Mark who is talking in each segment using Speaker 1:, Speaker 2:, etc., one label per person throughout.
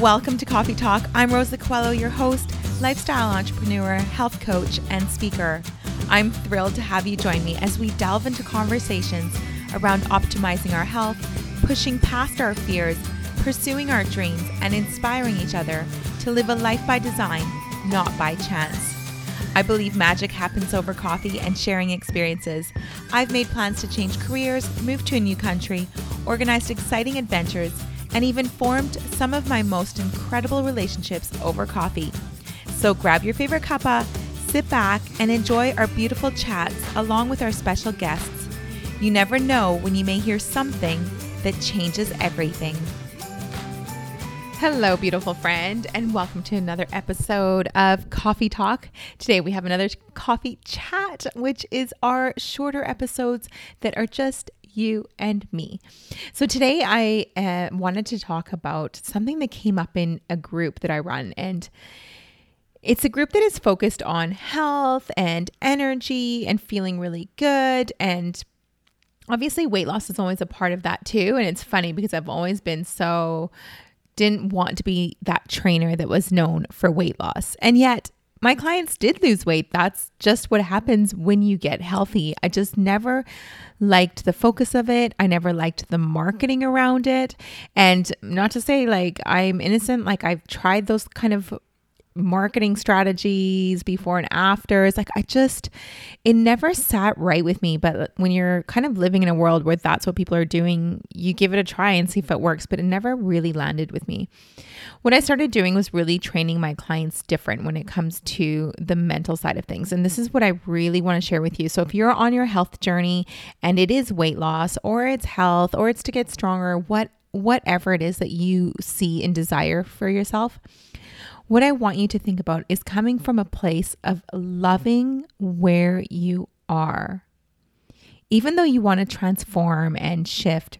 Speaker 1: Welcome to Coffee Talk. I'm Rosa Coelho, your host, lifestyle entrepreneur, health coach, and speaker. I'm thrilled to have you join me as we delve into conversations around optimizing our health, pushing past our fears, pursuing our dreams, and inspiring each other to live a life by design, not by chance. I believe magic happens over coffee and sharing experiences. I've made plans to change careers, move to a new country, organized exciting adventures, and even formed some of my most incredible relationships over coffee. So grab your favorite cuppa, sit back, and enjoy our beautiful chats along with our special guests. You never know when you may hear something that changes everything. Hello, beautiful friend, and welcome to another episode of Coffee Talk. Today we have another coffee chat, which is our shorter episodes that are just you and me. So today I uh, wanted to talk about something that came up in a group that I run and it's a group that is focused on health and energy and feeling really good and obviously weight loss is always a part of that too and it's funny because I've always been so didn't want to be that trainer that was known for weight loss. And yet my clients did lose weight. That's just what happens when you get healthy. I just never liked the focus of it. I never liked the marketing around it. And not to say like I'm innocent, like I've tried those kind of marketing strategies before and afters. Like I just, it never sat right with me. But when you're kind of living in a world where that's what people are doing, you give it a try and see if it works. But it never really landed with me. What I started doing was really training my clients different when it comes to the mental side of things. And this is what I really want to share with you. So if you're on your health journey and it is weight loss or it's health or it's to get stronger, what whatever it is that you see and desire for yourself, what I want you to think about is coming from a place of loving where you are. Even though you want to transform and shift,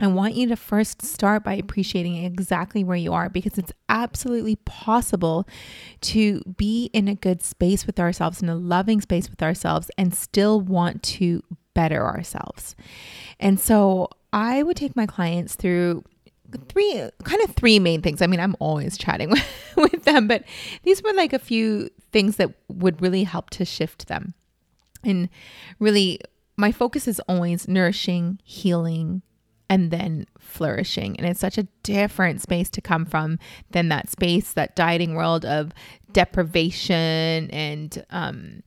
Speaker 1: I want you to first start by appreciating exactly where you are because it's absolutely possible to be in a good space with ourselves, in a loving space with ourselves, and still want to better ourselves. And so I would take my clients through three kind of three main things. I mean, I'm always chatting with, with them, but these were like a few things that would really help to shift them. And really, my focus is always nourishing, healing, and then flourishing. And it's such a different space to come from than that space, that dieting world of deprivation and um,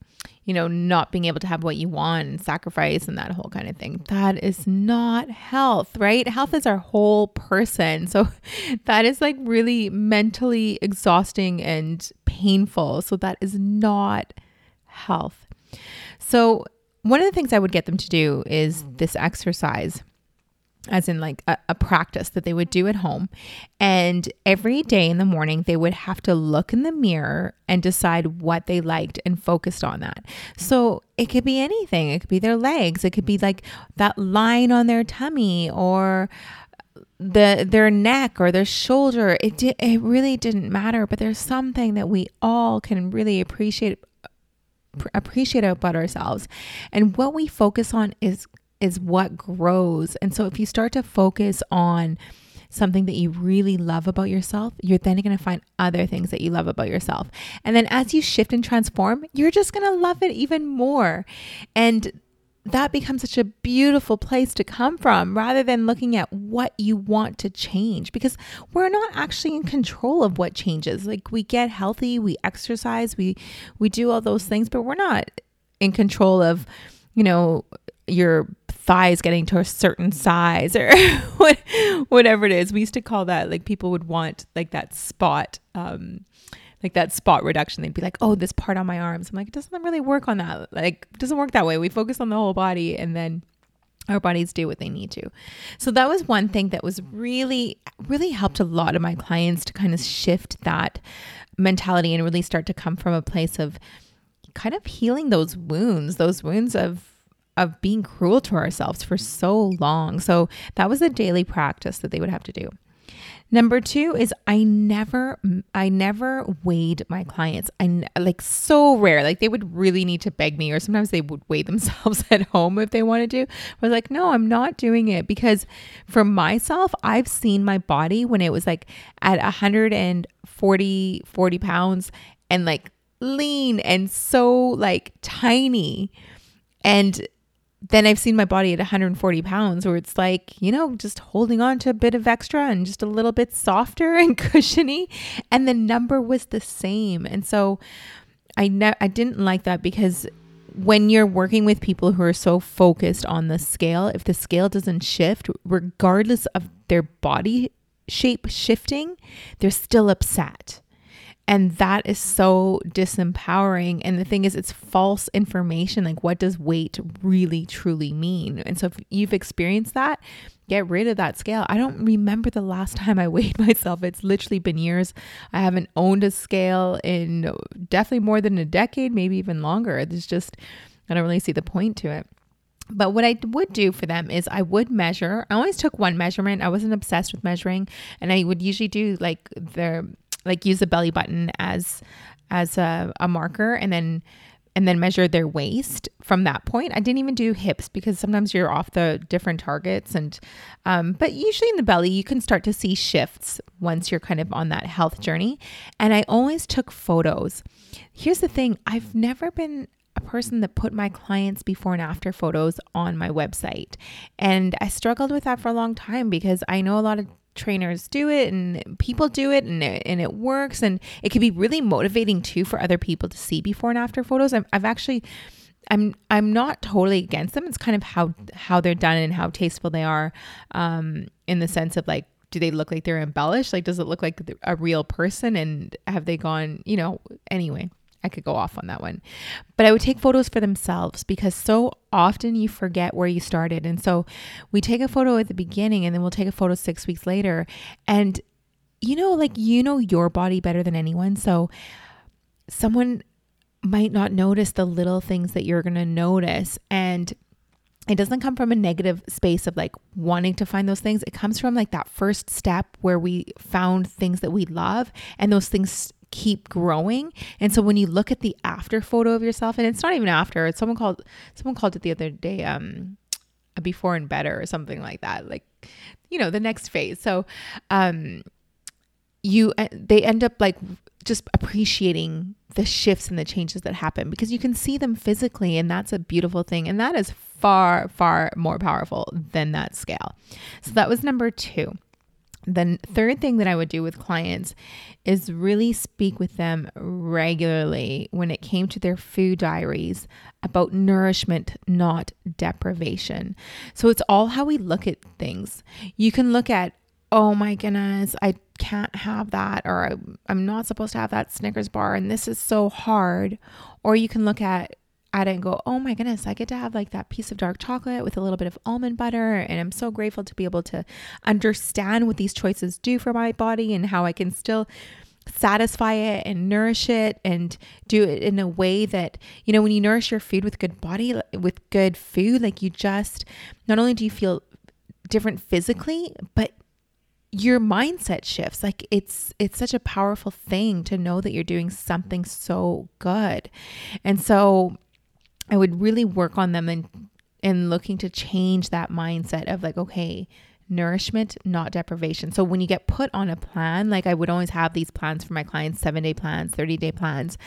Speaker 1: you know, not being able to have what you want and sacrifice and that whole kind of thing. That is not health, right? Health is our whole person. So that is like really mentally exhausting and painful. So that is not health. So, one of the things I would get them to do is this exercise as in like a, a, practice that they would do at home. And every day in the morning, they would have to look in the mirror and decide what they liked and focused on that. So it could be anything, it could be their legs, it could be like that line on their tummy or the their neck or their shoulder it did it really didn't matter but there's something that we all can really appreciate appreciate about ourselves and what we focus on is is what grows. And so if you start to focus on something that you really love about yourself, you're then going to find other things that you love about yourself. And then as you shift and transform, you're just going to love it even more. And that becomes such a beautiful place to come from rather than looking at what you want to change because we're not actually in control of what changes. Like we get healthy, we exercise, we we do all those things, but we're not in control of, you know, your thighs getting to a certain size or whatever it is. We used to call that like people would want like that spot, um, like that spot reduction. They'd be like, oh, this part on my arms. I'm like, it doesn't really work on that. Like, it doesn't work that way. We focus on the whole body and then our bodies do what they need to. So that was one thing that was really, really helped a lot of my clients to kind of shift that mentality and really start to come from a place of kind of healing those wounds, those wounds of of being cruel to ourselves for so long. So that was a daily practice that they would have to do. Number two is I never, I never weighed my clients. I like so rare. Like they would really need to beg me, or sometimes they would weigh themselves at home if they wanted to. I was like, no, I'm not doing it because for myself, I've seen my body when it was like at 140, 40 pounds and like lean and so like tiny. And then I've seen my body at 140 pounds where it's like, you know, just holding on to a bit of extra and just a little bit softer and cushiony. And the number was the same. And so I ne- I didn't like that because when you're working with people who are so focused on the scale, if the scale doesn't shift, regardless of their body shape shifting, they're still upset. And that is so disempowering. And the thing is, it's false information. Like, what does weight really truly mean? And so, if you've experienced that, get rid of that scale. I don't remember the last time I weighed myself. It's literally been years. I haven't owned a scale in definitely more than a decade, maybe even longer. It's just, I don't really see the point to it. But what I would do for them is I would measure. I always took one measurement. I wasn't obsessed with measuring. And I would usually do like their like use the belly button as as a, a marker and then and then measure their waist from that point. I didn't even do hips because sometimes you're off the different targets and um, but usually in the belly you can start to see shifts once you're kind of on that health journey. And I always took photos. Here's the thing, I've never been a person that put my clients before and after photos on my website. And I struggled with that for a long time because I know a lot of trainers do it and people do it and it, and it works and it can be really motivating too for other people to see before and after photos. I've, I've actually I'm I'm not totally against them. It's kind of how how they're done and how tasteful they are um in the sense of like do they look like they're embellished? Like does it look like a real person and have they gone, you know, anyway. I could go off on that one. But I would take photos for themselves because so often you forget where you started. And so we take a photo at the beginning and then we'll take a photo six weeks later. And you know, like you know your body better than anyone. So someone might not notice the little things that you're going to notice. And it doesn't come from a negative space of like wanting to find those things. It comes from like that first step where we found things that we love and those things keep growing. And so when you look at the after photo of yourself, and it's not even after, it's someone called someone called it the other day, um, a before and better or something like that. Like, you know, the next phase. So um you uh, they end up like just appreciating the shifts and the changes that happen because you can see them physically and that's a beautiful thing and that is far far more powerful than that scale. So that was number 2. The third thing that I would do with clients is really speak with them regularly when it came to their food diaries about nourishment, not deprivation. So it's all how we look at things. You can look at, oh my goodness, I can't have that, or I'm not supposed to have that Snickers bar, and this is so hard. Or you can look at, at didn't go, oh my goodness, I get to have like that piece of dark chocolate with a little bit of almond butter. And I'm so grateful to be able to understand what these choices do for my body and how I can still satisfy it and nourish it and do it in a way that you know when you nourish your food with good body with good food like you just not only do you feel different physically but your mindset shifts like it's it's such a powerful thing to know that you're doing something so good and so I would really work on them and and looking to change that mindset of like, okay, nourishment, not deprivation. So when you get put on a plan, like I would always have these plans for my clients, seven day plans, 30 day plans.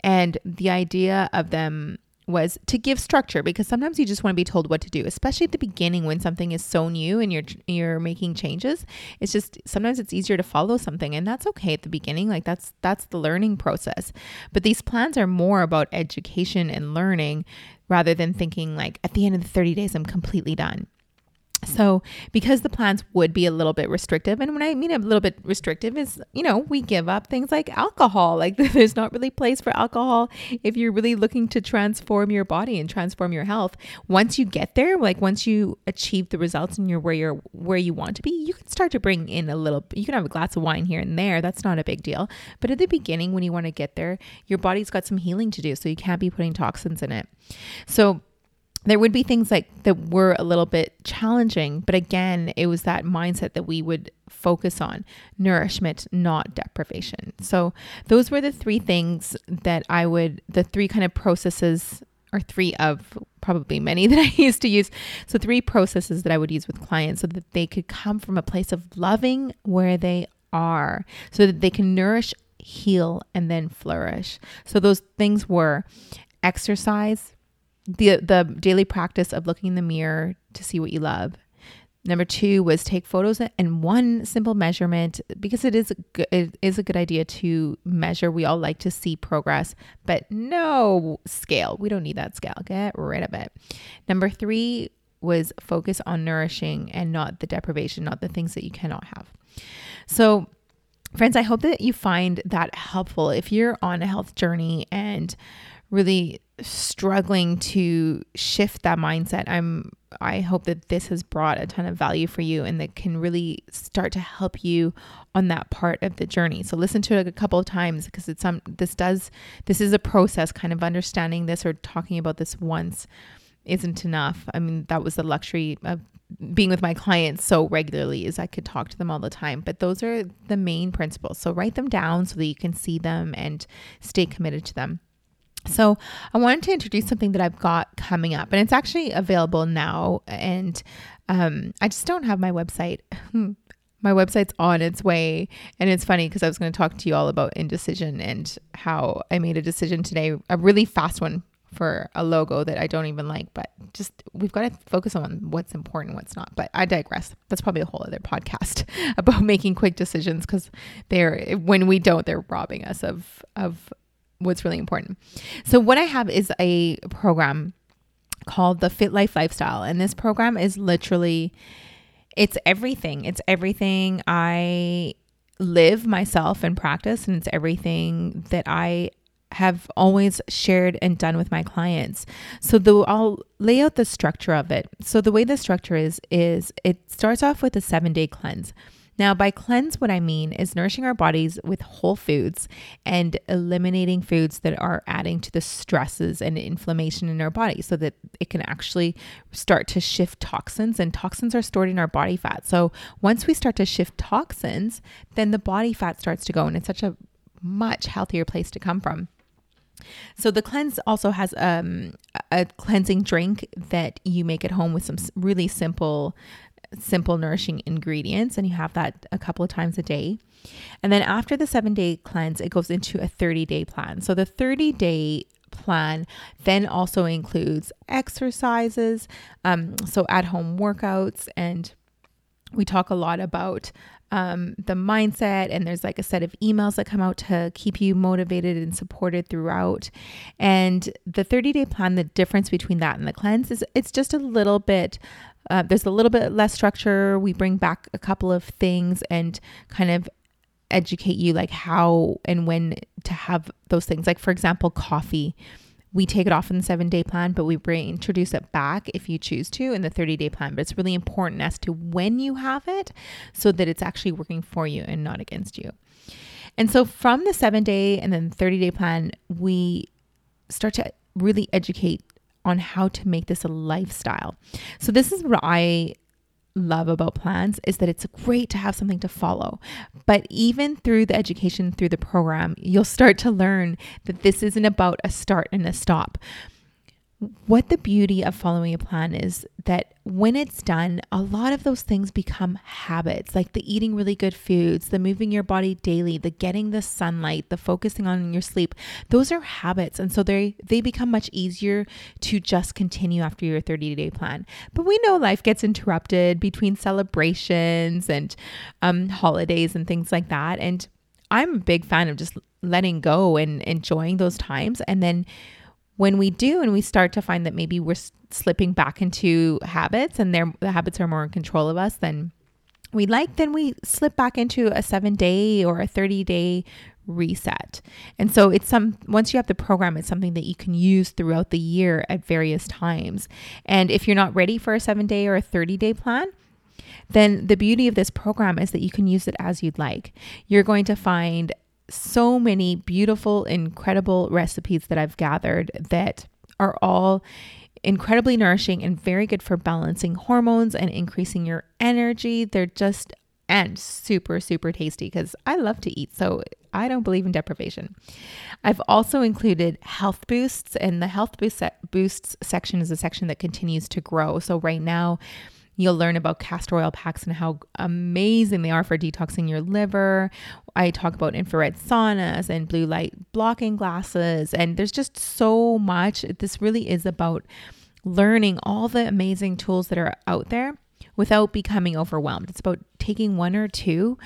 Speaker 1: And the idea of them was to give structure because sometimes you just want to be told what to do, especially at the beginning when something is so new and you're you're making changes. It's just sometimes it's easier to follow something and that's okay at the beginning. Like that's that's the learning process. But these plans are more about education and learning rather than thinking like at the end of the 30 days I'm completely done. So, because the plans would be a little bit restrictive, and when I mean a little bit restrictive, is you know, we give up things like alcohol. Like, there's not really place for alcohol if you're really looking to transform your body and transform your health. Once you get there, like once you achieve the results and you're where you're where you want to be, you can start to bring in a little. You can have a glass of wine here and there. That's not a big deal. But at the beginning, when you want to get there, your body's got some healing to do, so you can't be putting toxins in it. So there would be things like that were a little bit challenging but again it was that mindset that we would focus on nourishment, not deprivation. So, those were the three things that I would, the three kind of processes, or three of probably many that I used to use. So, three processes that I would use with clients so that they could come from a place of loving where they are, so that they can nourish, heal, and then flourish. So, those things were exercise, the the daily practice of looking in the mirror to see what you love Number two was take photos and one simple measurement because it is it is a good idea to measure. We all like to see progress, but no scale. We don't need that scale. Get rid of it. Number three was focus on nourishing and not the deprivation, not the things that you cannot have. So, friends, I hope that you find that helpful. If you're on a health journey and really struggling to shift that mindset, I'm I hope that this has brought a ton of value for you and that can really start to help you on that part of the journey. So listen to it a couple of times because it's some this does this is a process kind of understanding this or talking about this once isn't enough. I mean, that was the luxury of being with my clients so regularly is I could talk to them all the time. But those are the main principles. So write them down so that you can see them and stay committed to them. So, I wanted to introduce something that I've got coming up, and it's actually available now. And um, I just don't have my website. my website's on its way. And it's funny because I was going to talk to you all about indecision and how I made a decision today, a really fast one for a logo that I don't even like, but just we've got to focus on what's important, what's not. But I digress. That's probably a whole other podcast about making quick decisions because they're when we don't, they're robbing us of of what's really important. So what I have is a program called the Fit Life Lifestyle and this program is literally it's everything. It's everything I live myself and practice and it's everything that I have always shared and done with my clients. So the I'll lay out the structure of it. So the way the structure is is it starts off with a 7-day cleanse. Now, by cleanse, what I mean is nourishing our bodies with whole foods and eliminating foods that are adding to the stresses and inflammation in our body so that it can actually start to shift toxins. And toxins are stored in our body fat. So once we start to shift toxins, then the body fat starts to go, and it's such a much healthier place to come from. So the cleanse also has um, a cleansing drink that you make at home with some really simple simple, nourishing ingredients, and you have that a couple of times a day. And then after the seven day cleanse, it goes into a 30 day plan. So the 30 day plan then also includes exercises, um, so at home workouts, and we talk a lot about um, the mindset, and there's like a set of emails that come out to keep you motivated and supported throughout. And the 30 day plan, the difference between that and the cleanse is it's just a little bit uh, there's a little bit less structure. We bring back a couple of things and kind of educate you like how and when to have those things. Like for example, coffee. We take it off in the seven day plan, but we reintroduce it back if you choose to in the 30 day plan. But it's really important as to when you have it so that it's actually working for you and not against you. And so from the seven day and then 30 day plan, we start to really educate on how to make this a lifestyle. So this is what I love about plans is that it's great to have something to follow. But even through the education through the program, you'll start to learn that this isn't about a start and a stop what the beauty of following a plan is that when it's done, a lot of those things become habits, like the eating really good foods, the moving your body daily, the getting the sunlight, the focusing on your sleep. Those are habits. And so they they become much easier to just continue after your 30-day plan. But we know life gets interrupted between celebrations and um, holidays and things like that. And I'm a big fan of just letting go and enjoying those times and then when we do and we start to find that maybe we're slipping back into habits and the habits are more in control of us than we like, then we slip back into a seven day or a 30 day reset. And so it's some once you have the program, it's something that you can use throughout the year at various times. And if you're not ready for a seven day or a 30 day plan, then the beauty of this program is that you can use it as you'd like. You're going to find so many beautiful, incredible recipes that I've gathered that are all incredibly nourishing and very good for balancing hormones and increasing your energy. They're just and super, super tasty because I love to eat. So I don't believe in deprivation. I've also included health boosts, and the health boost boosts section is a section that continues to grow. So right now, You'll learn about castor oil packs and how amazing they are for detoxing your liver. I talk about infrared saunas and blue light blocking glasses. And there's just so much. This really is about learning all the amazing tools that are out there without becoming overwhelmed. It's about taking one or two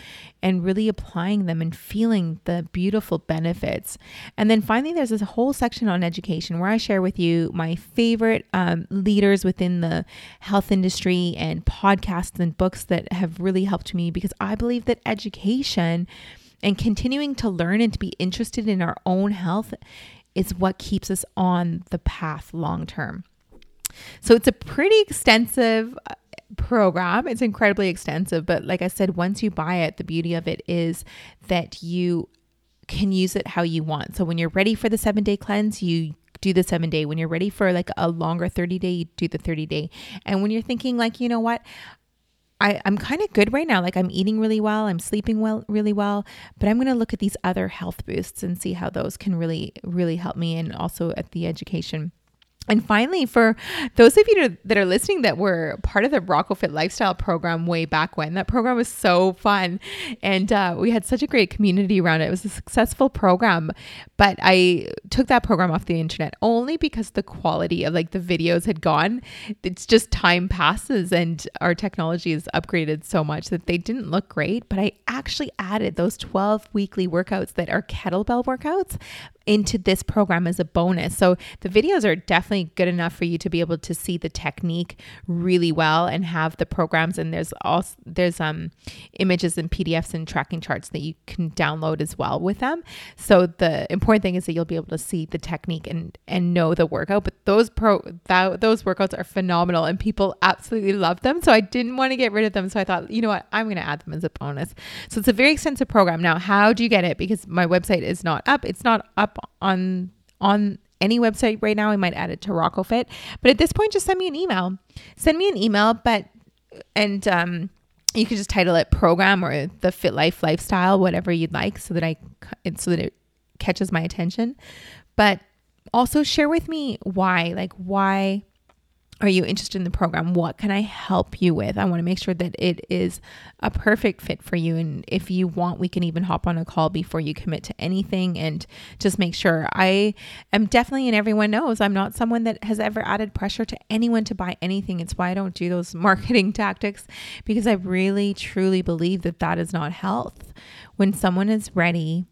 Speaker 1: and really applying them and feeling the beautiful benefits. And then finally, there's this whole section on education where I share with you my favorite um, leaders within the health industry and podcasts and books that have really helped me because I believe that education and continuing to learn and to be interested in our own health is what keeps us on the path long term. So it's a pretty extensive program. It's incredibly extensive, but like I said, once you buy it, the beauty of it is that you can use it how you want. So when you're ready for the seven day cleanse, you do the seven day. When you're ready for like a longer 30 day, you do the 30 day. And when you're thinking, like, you know what? I, I'm kind of good right now. Like I'm eating really well, I'm sleeping well, really well, but I'm going to look at these other health boosts and see how those can really, really help me and also at the education. And finally, for those of you that are listening that were part of the RocoFit Lifestyle program way back when, that program was so fun. And uh, we had such a great community around it. It was a successful program. But I took that program off the internet only because the quality of like the videos had gone. It's just time passes and our technology is upgraded so much that they didn't look great. But I actually added those 12 weekly workouts that are kettlebell workouts into this program as a bonus. So the videos are definitely good enough for you to be able to see the technique really well and have the programs and there's also there's um images and PDFs and tracking charts that you can download as well with them. So the important thing is that you'll be able to see the technique and and know the workout, but those pro that, those workouts are phenomenal and people absolutely love them. So I didn't want to get rid of them, so I thought, you know what, I'm going to add them as a bonus. So it's a very extensive program. Now, how do you get it because my website is not up. It's not up on on any website right now. I might add it to RocoFit. But at this point, just send me an email. Send me an email, but and um you can just title it program or the fit life lifestyle, whatever you'd like, so that I so that it catches my attention. But also share with me why, like why are you interested in the program? What can I help you with? I want to make sure that it is a perfect fit for you. And if you want, we can even hop on a call before you commit to anything and just make sure. I am definitely, and everyone knows, I'm not someone that has ever added pressure to anyone to buy anything. It's why I don't do those marketing tactics because I really, truly believe that that is not health. When someone is ready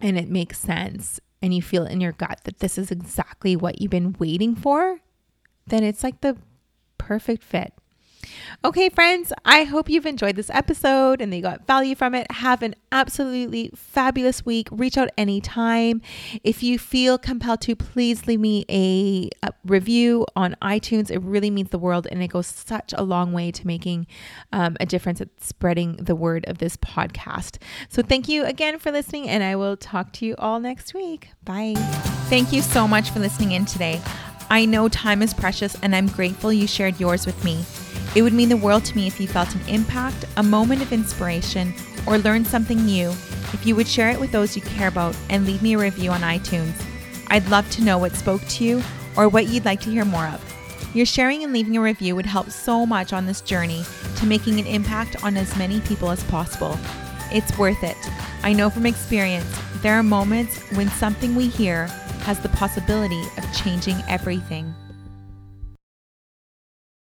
Speaker 1: and it makes sense and you feel in your gut that this is exactly what you've been waiting for then it's like the perfect fit. Okay, friends, I hope you've enjoyed this episode and they got value from it. Have an absolutely fabulous week. Reach out anytime. If you feel compelled to, please leave me a, a, review on iTunes. It really means the world and it goes such a long way to making um, a difference at spreading the word of this podcast. So, thank you again for listening, and I will talk to you all next week. Bye. Thank you so much for listening in today. I know time is precious and I'm grateful you shared yours with me. It would mean the world to me if you felt an impact, a moment of inspiration, or learned something new, if you would share it with those you care about and leave me a review on iTunes. I'd love to know what spoke to you or what you'd like to hear more of. Your sharing and leaving a review would help so much on this journey to making an impact on as many people as possible. It's worth it. I know from experience, there are moments when something we hear has the possibility of changing everything.